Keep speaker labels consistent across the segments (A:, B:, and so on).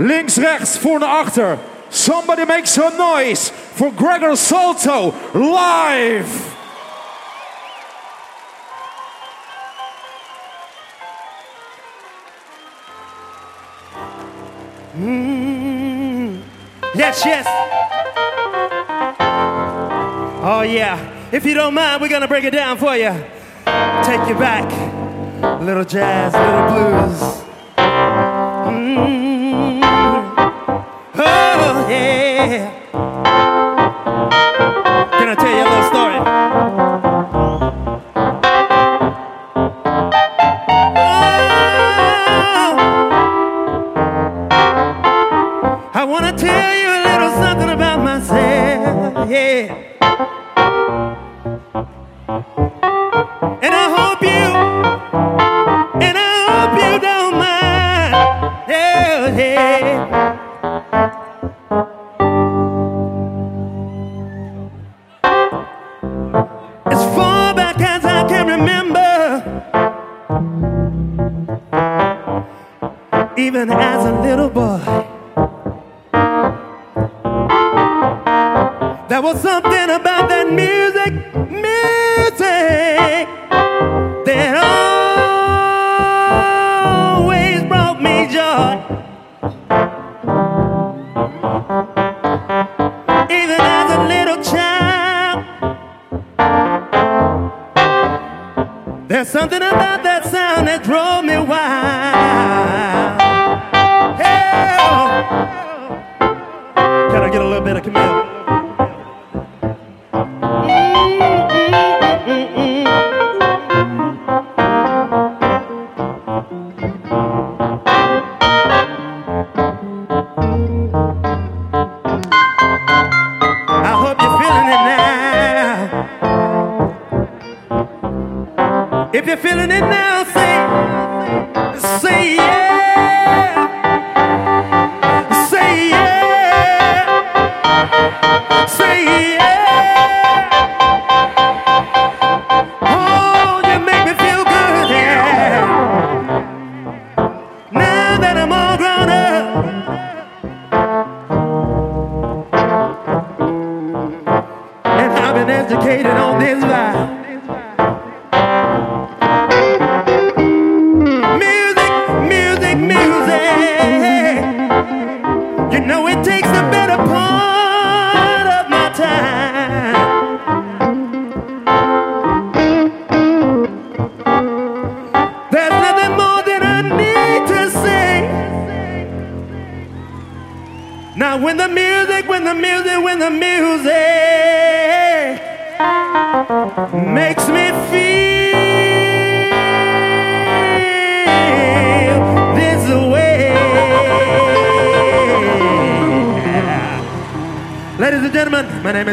A: Links, rechts, voor naar achter. Somebody makes a noise for Gregor Salto live. Mm.
B: Yes, yes. Oh, yeah. If you don't mind, we're going to break it down for you. Take you back. Little jazz, little blues.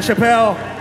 B: Chappelle.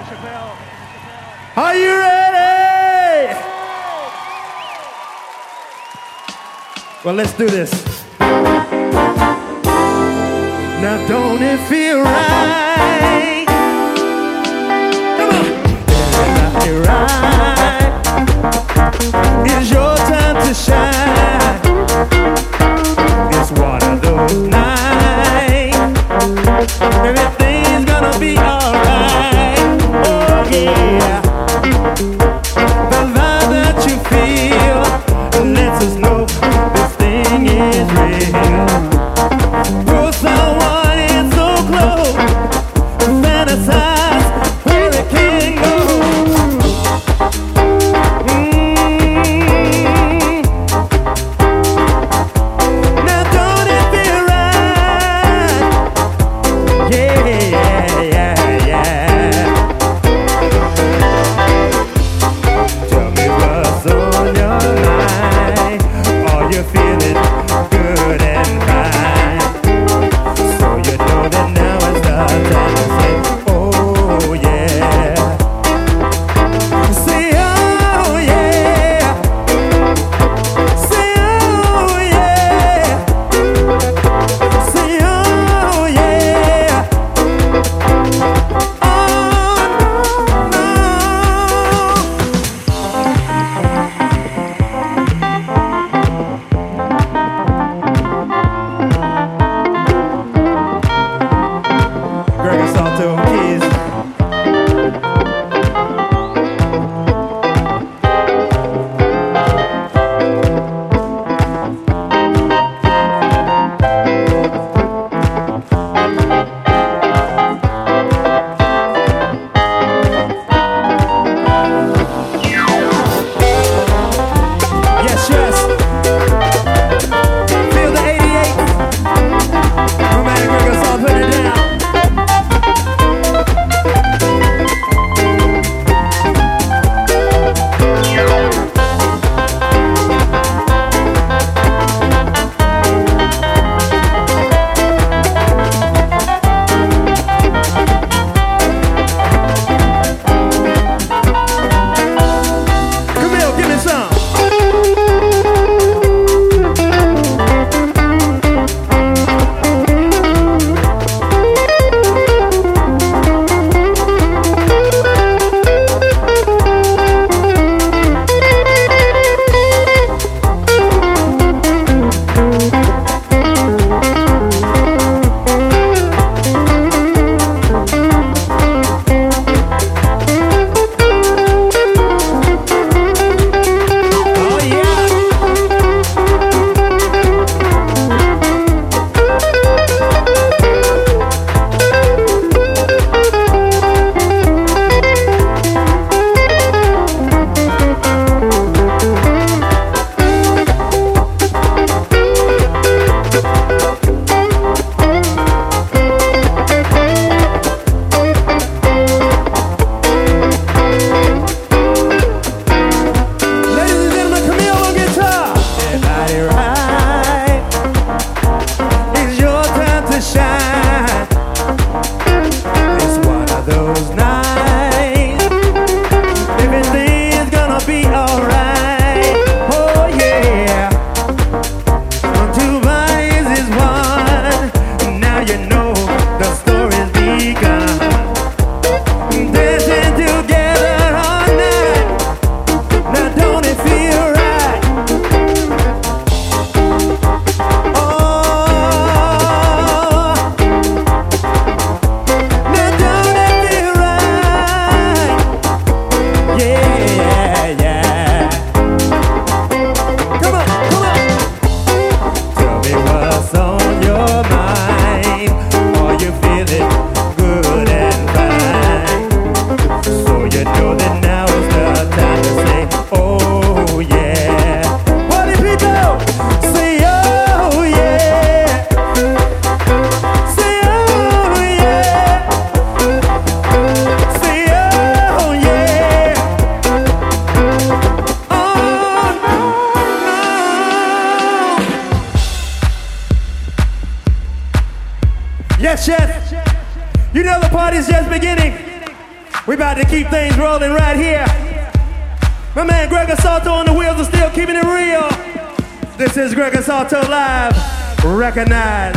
B: Recognize?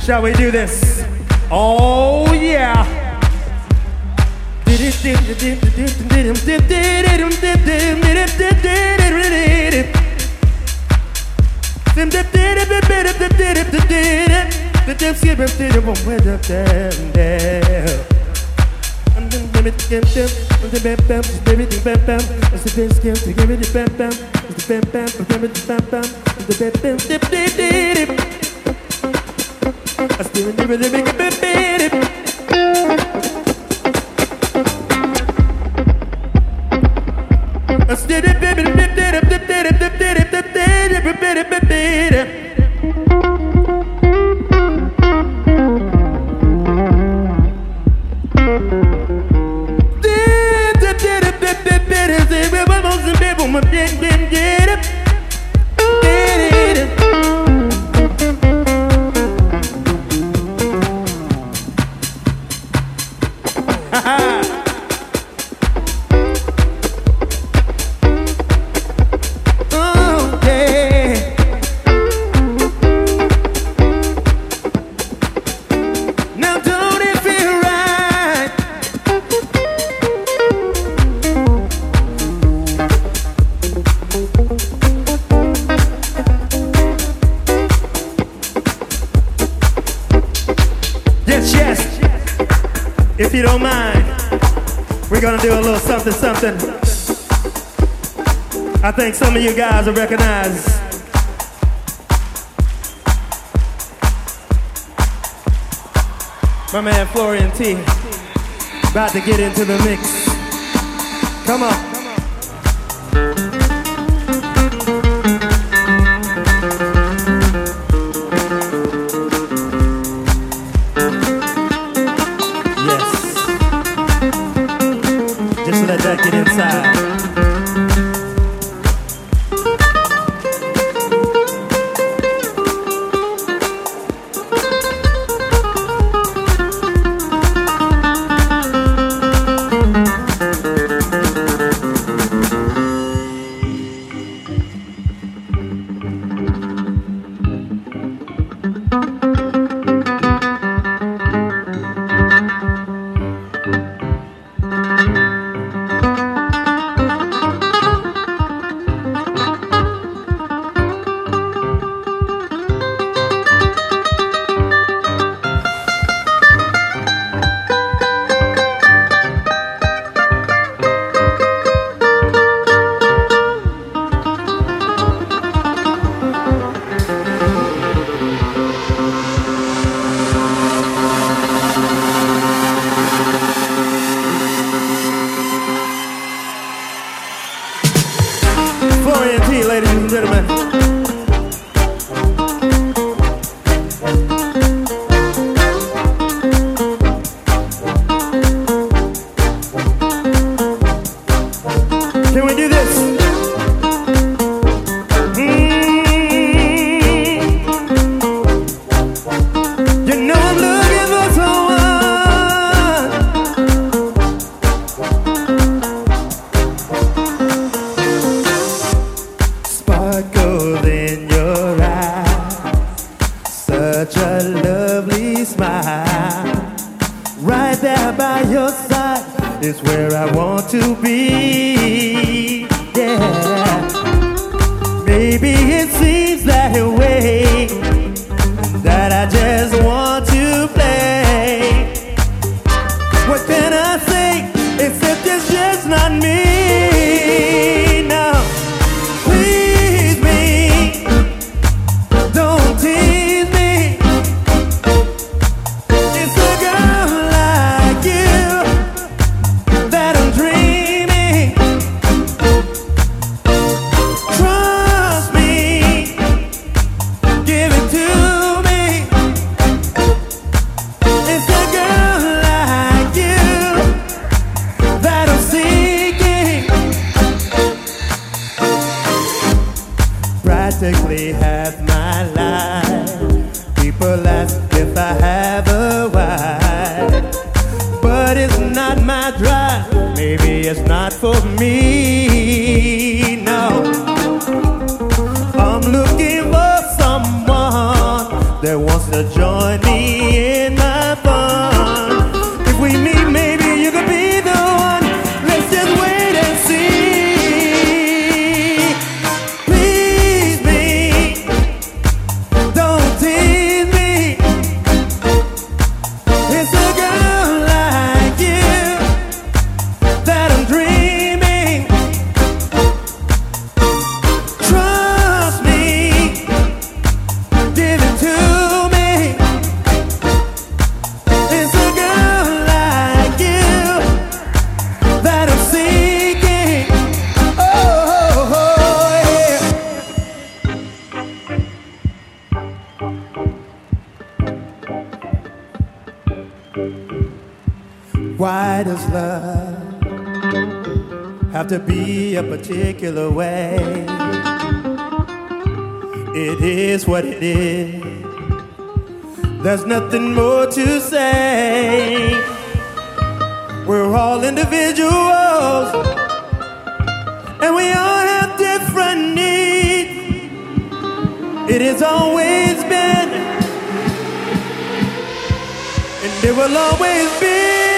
B: Shall we do this? Oh, yeah. Dip, dip, dip, dip, dip, dip, dip, dip, if you don't mind, we're gonna do a little something, something. I think some of you guys will recognize. My man Florian T. About to get into the mix. Come on. particular way. It is what it is. There's nothing more to say. We're all individuals, and we all have different needs. It has always been, and it will always be.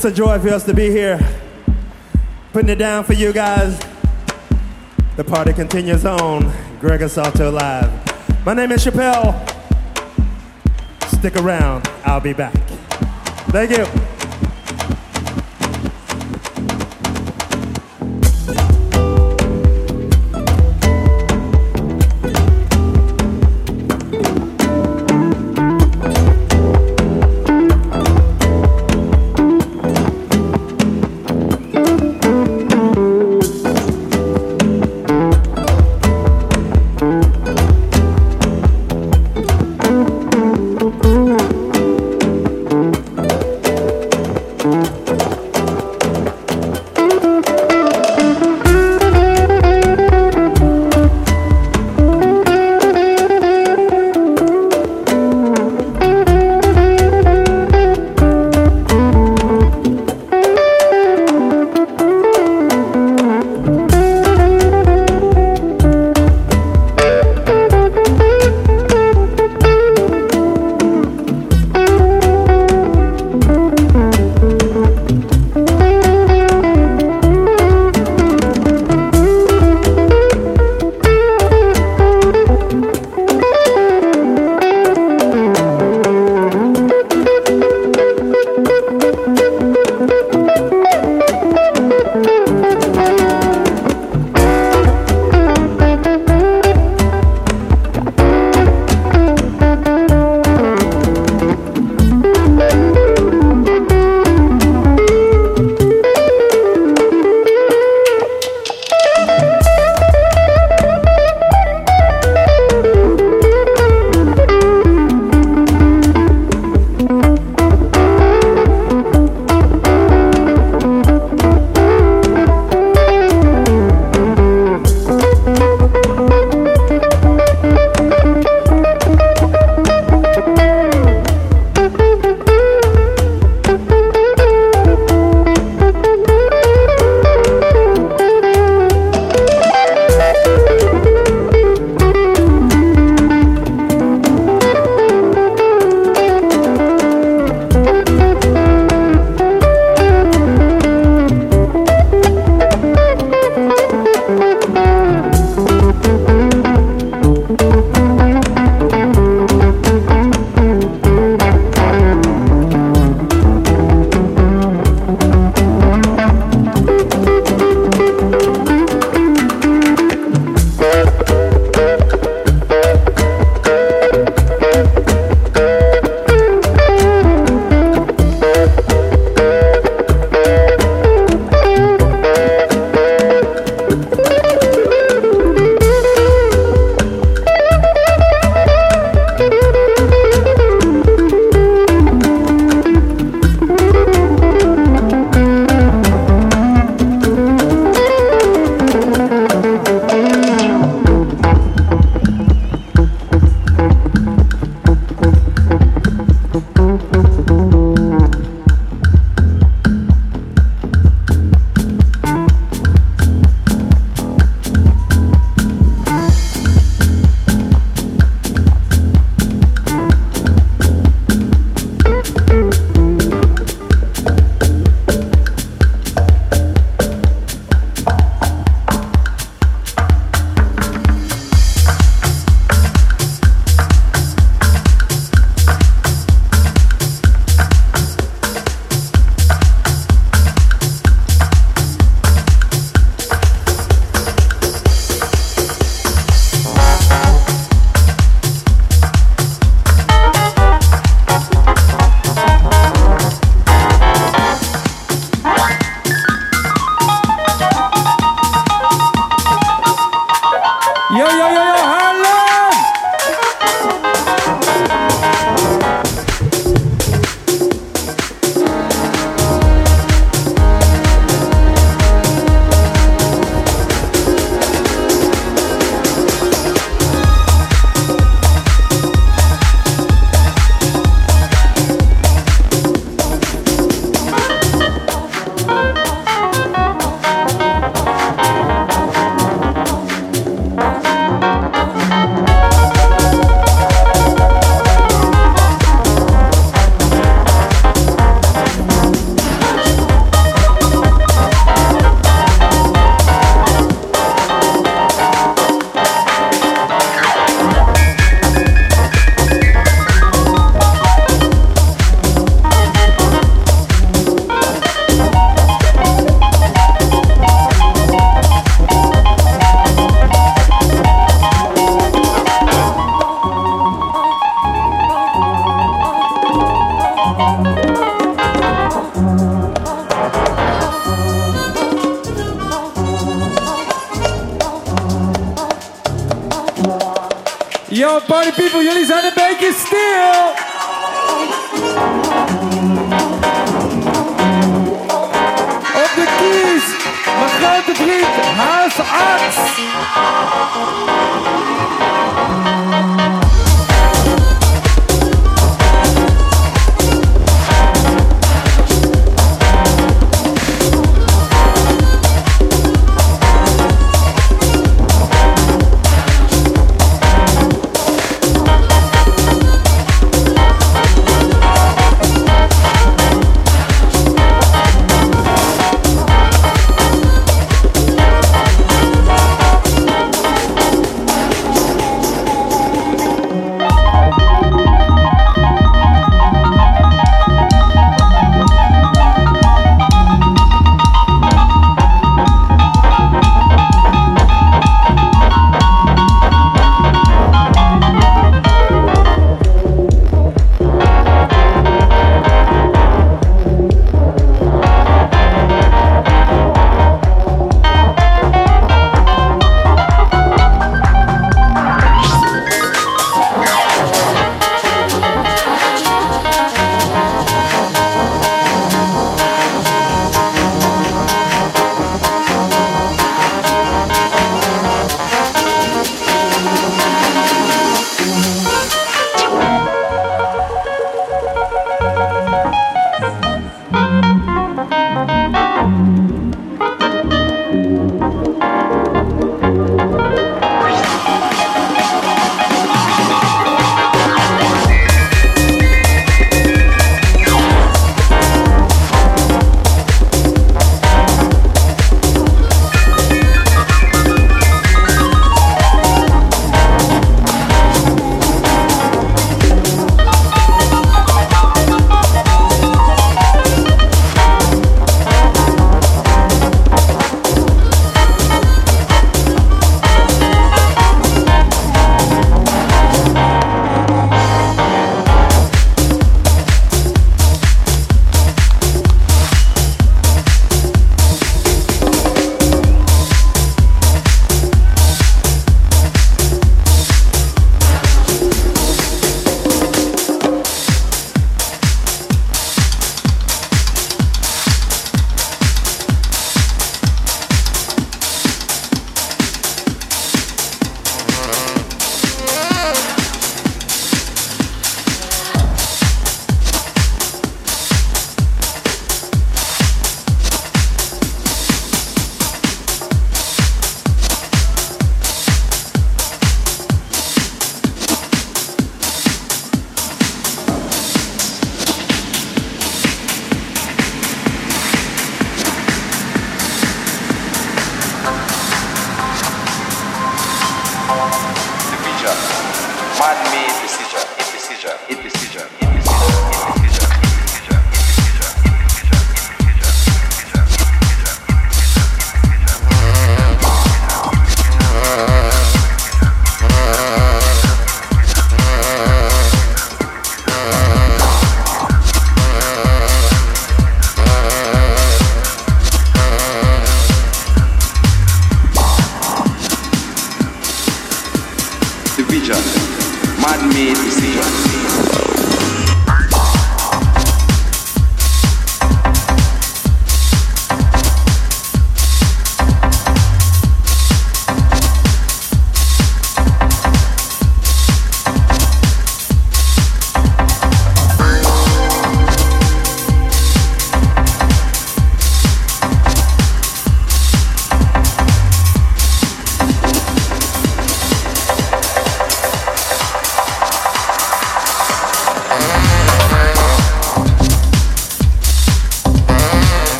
B: It's a joy for us to be here, putting it down for you guys. The party continues on. Gregor Salto Live. My name is Chappelle. Stick around, I'll be back. Thank you.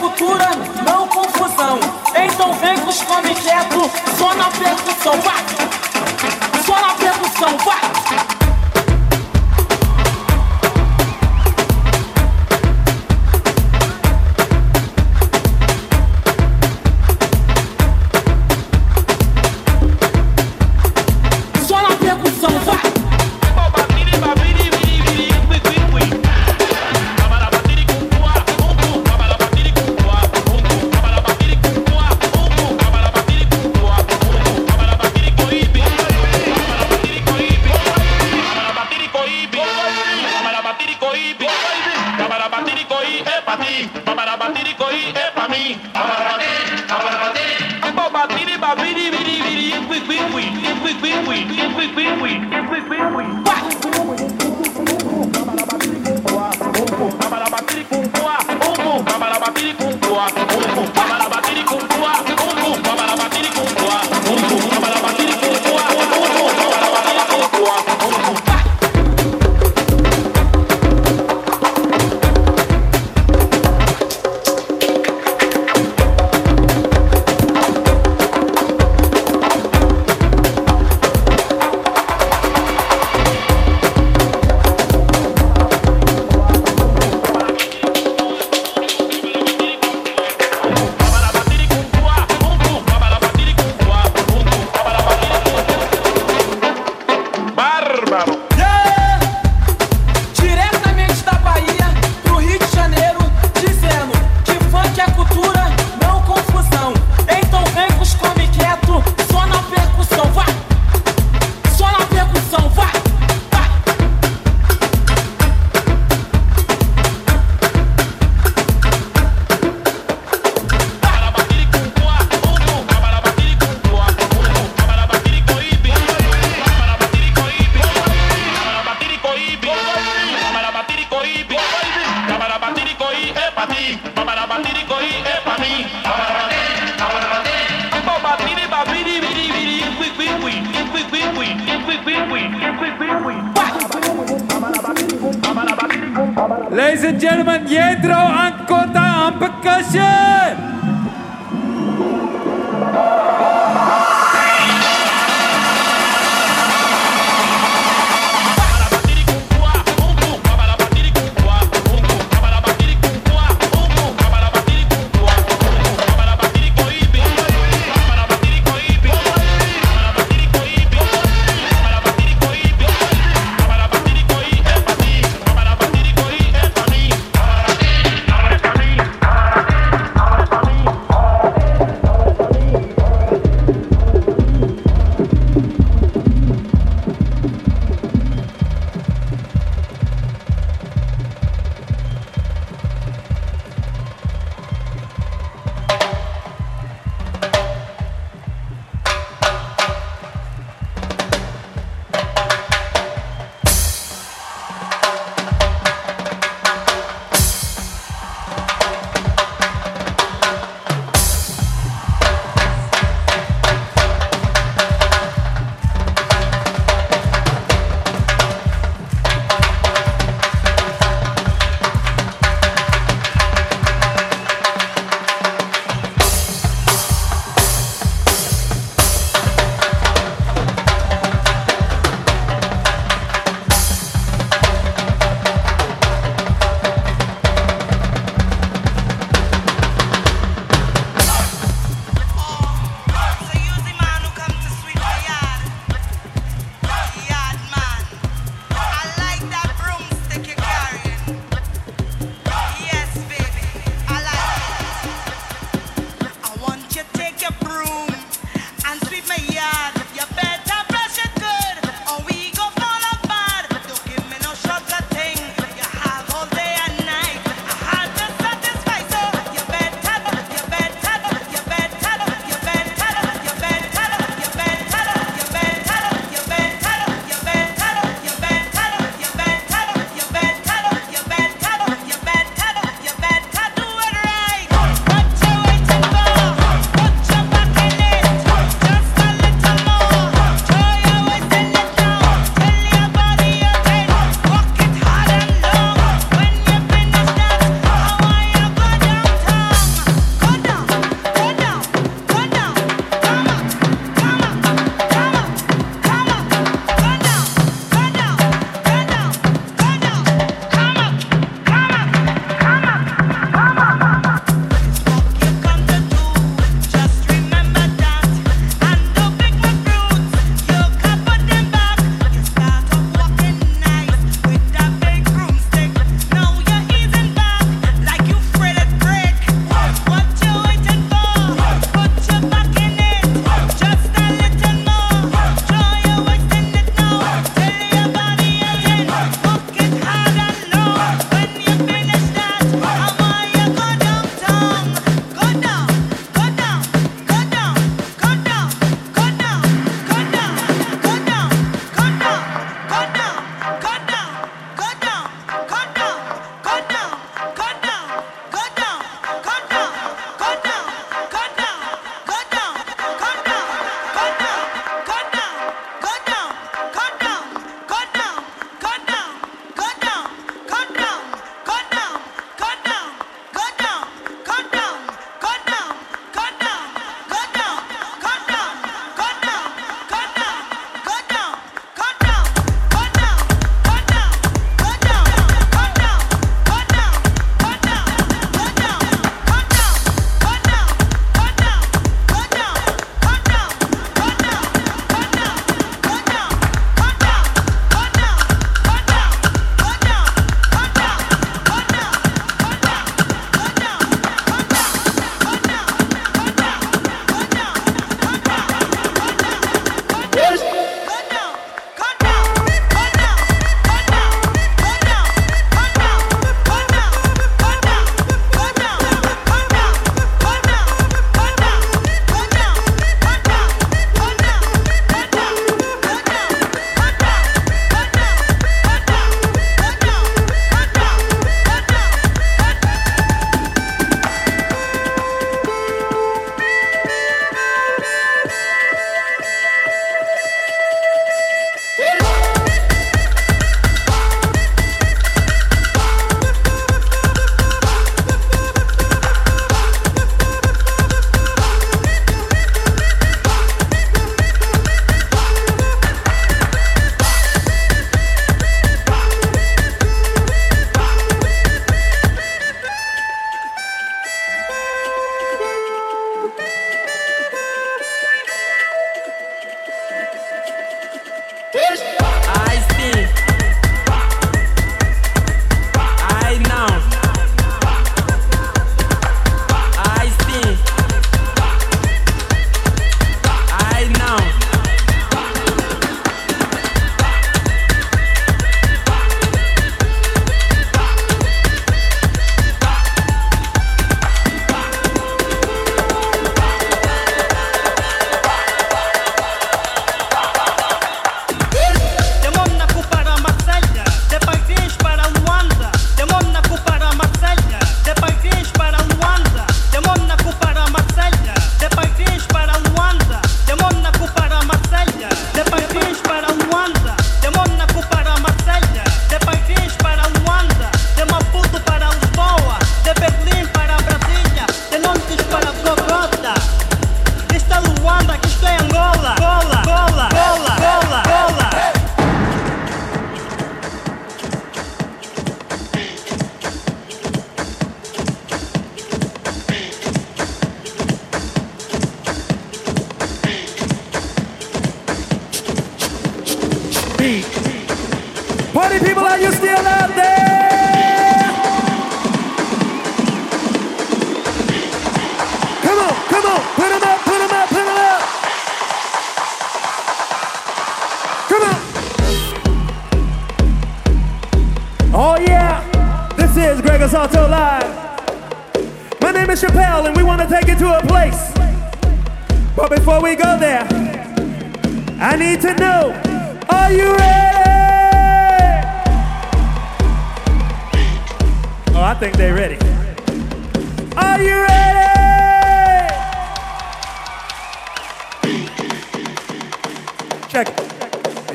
C: Cultura, não confusão. Então vem com os come quieto, só na percussão, vai! Só na percussão, vai!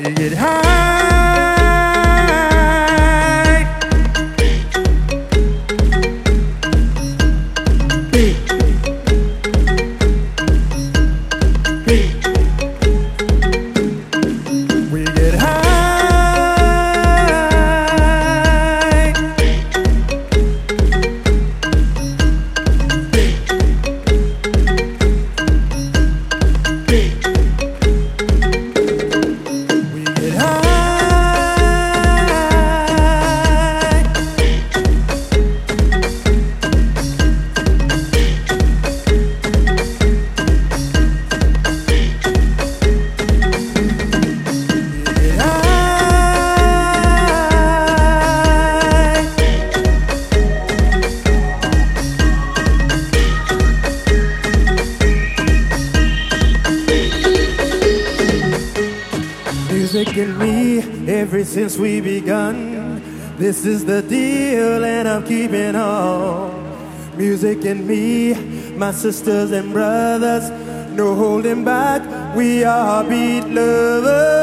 B: It high. This is the deal, and I'm keeping on. Music and me, my sisters and brothers, no holding back. We are beat lovers.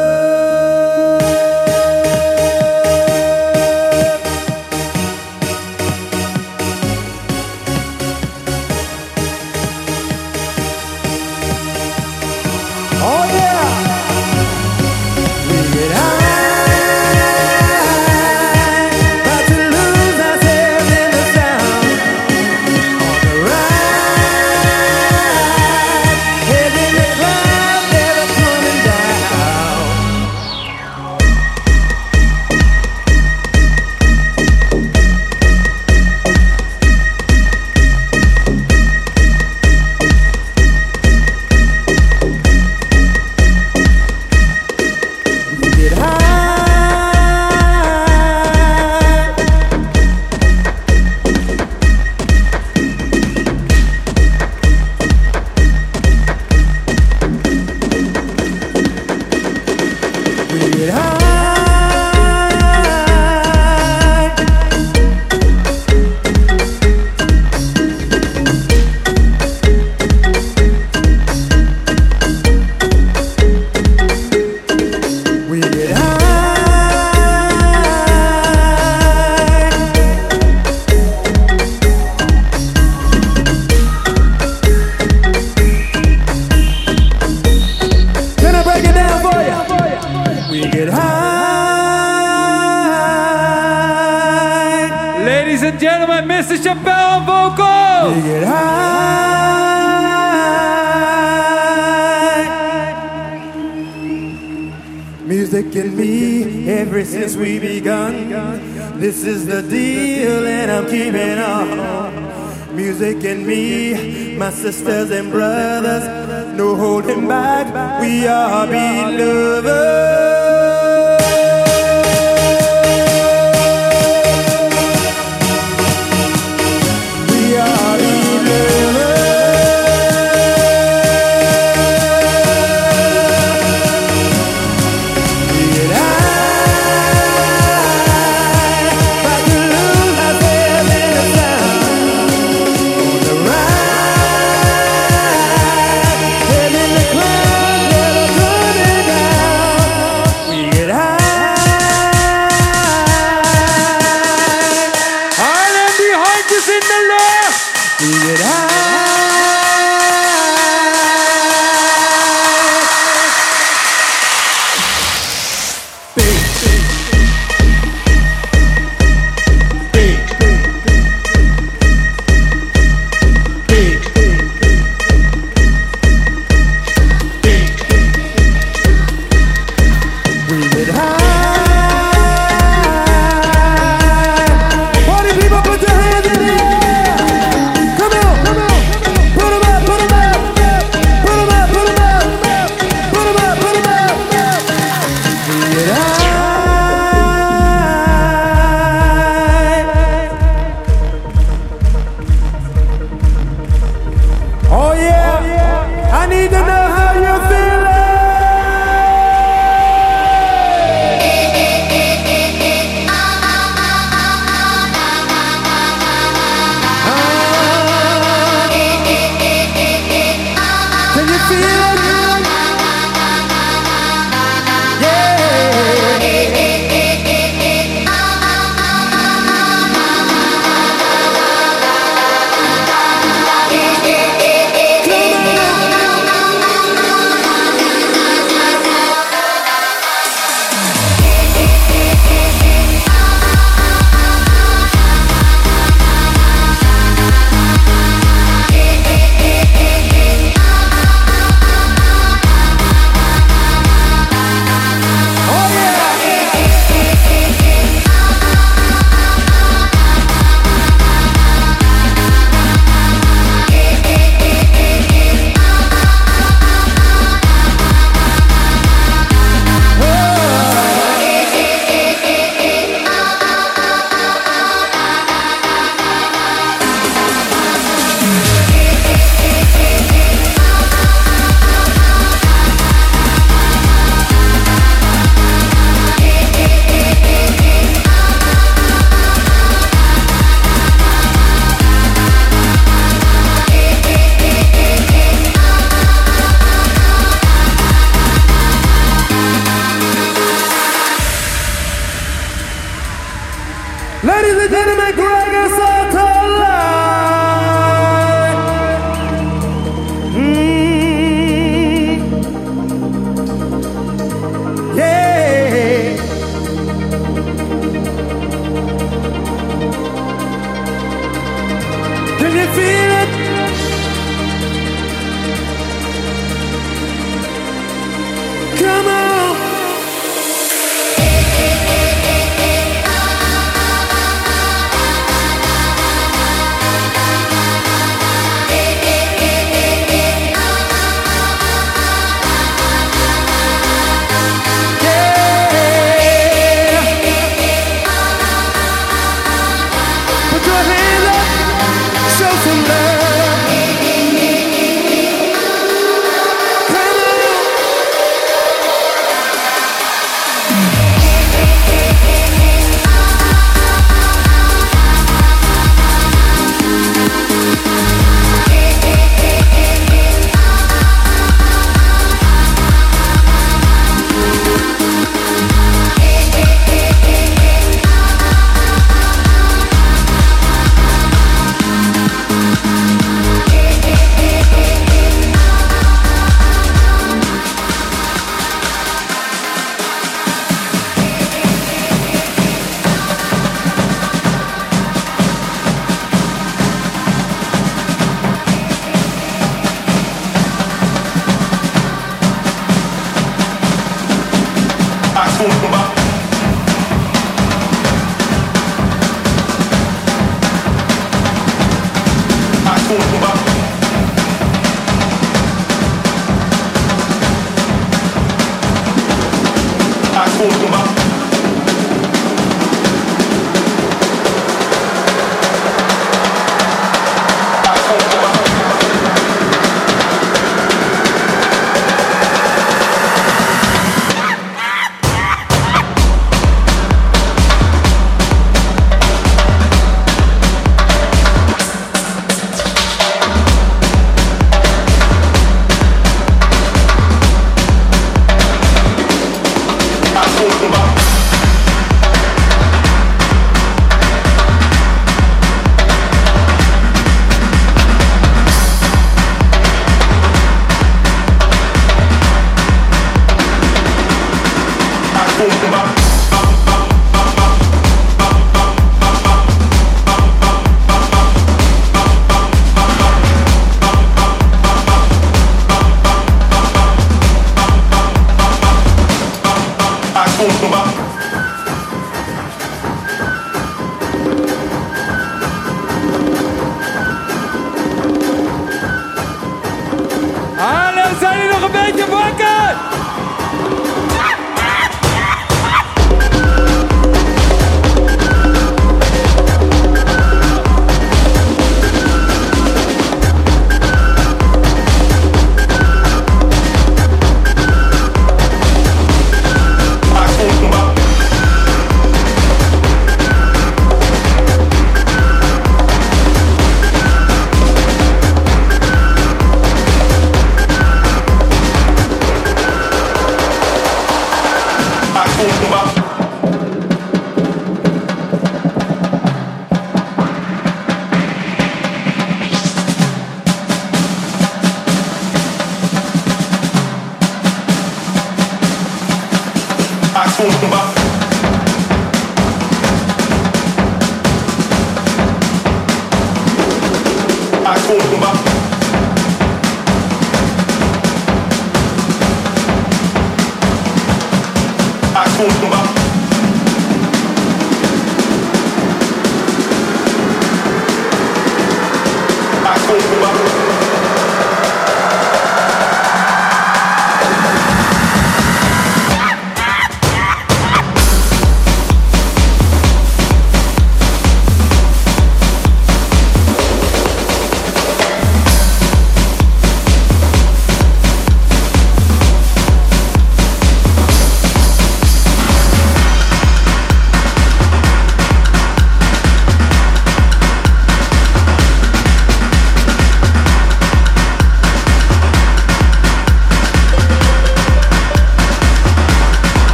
B: sisters and brothers.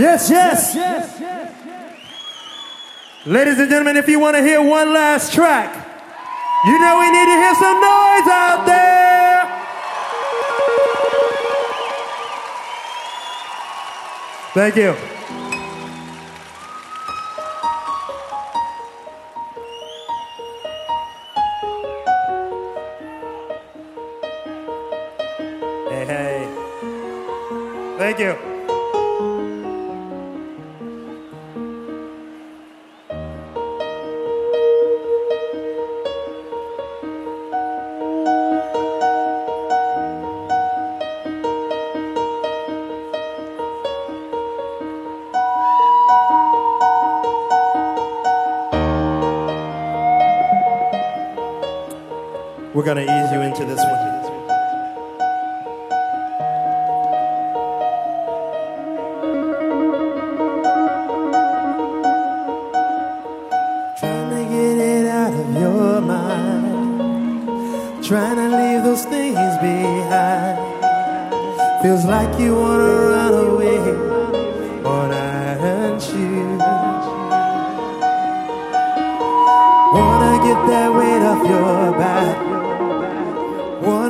B: Yes, yes. Yes. yes, yes Ladies and gentlemen, if you want to hear one last track, you know we need to hear some noise out there. Thank you.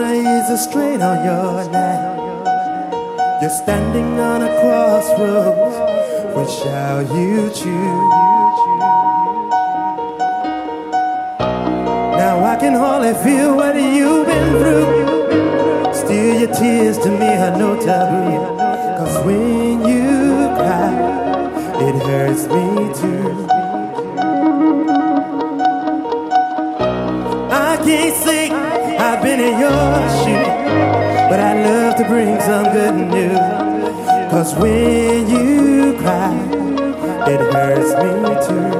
B: A strain on your neck. You're standing on a crossroads. Which shall you choose? Now I can hardly feel what you've been through. Steal your tears to me are no taboo. Cause when you cry, it hurts me too. In your shoes. But I love to bring some good news. Cause when you cry, it hurts me too.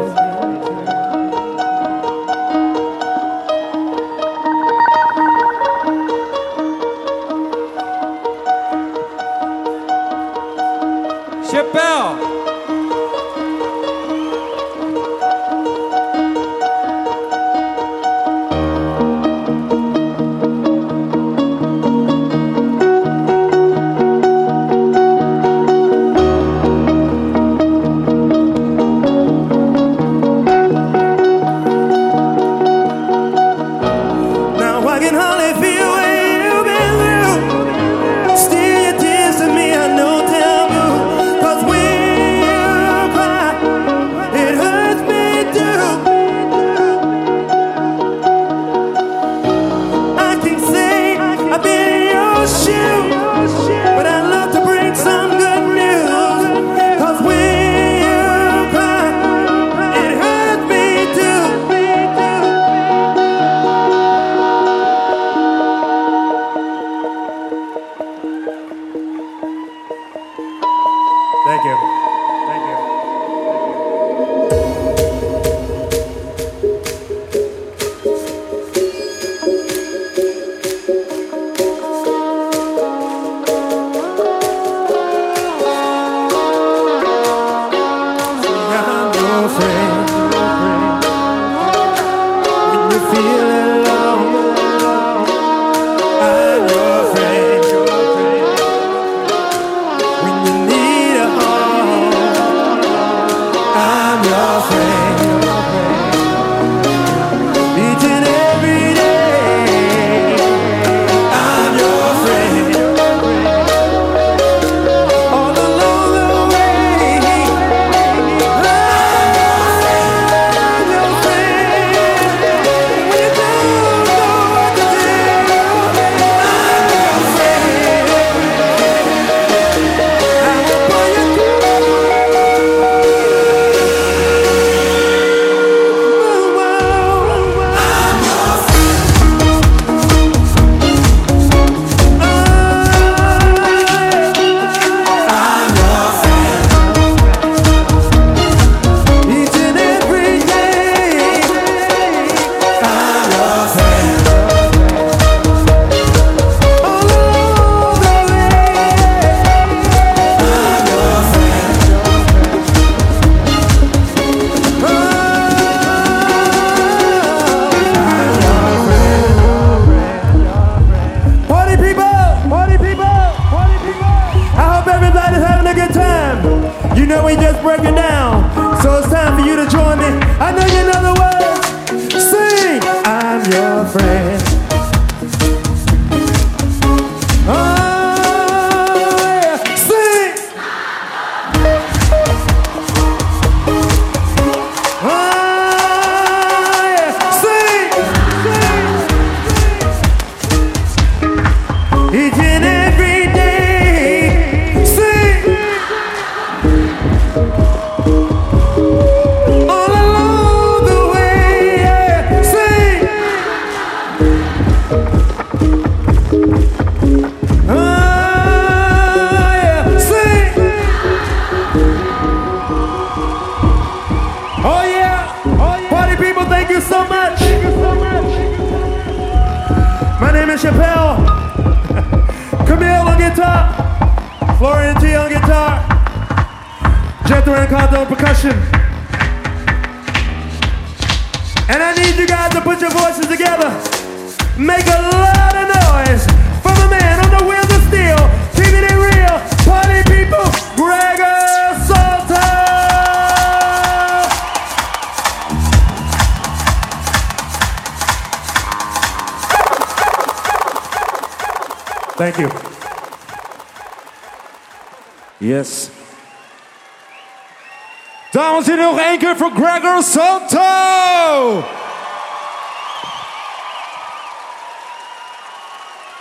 A: nog één keer voor Gregor Santo.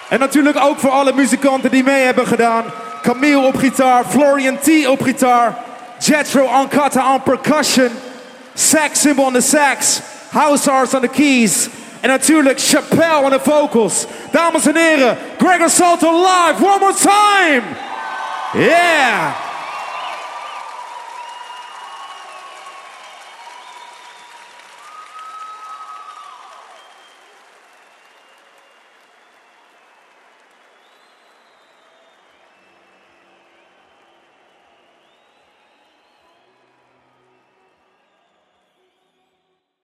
A: En natuurlijk ook voor alle muzikanten die mee hebben gedaan. Camille op gitaar, Florian T op gitaar, Jethro Ankata on percussion, sax symbol on the sax, house arts on the keys. En natuurlijk Chappelle on the vocals. Dames en heren, Gregor Salto live, one more time! Yeah!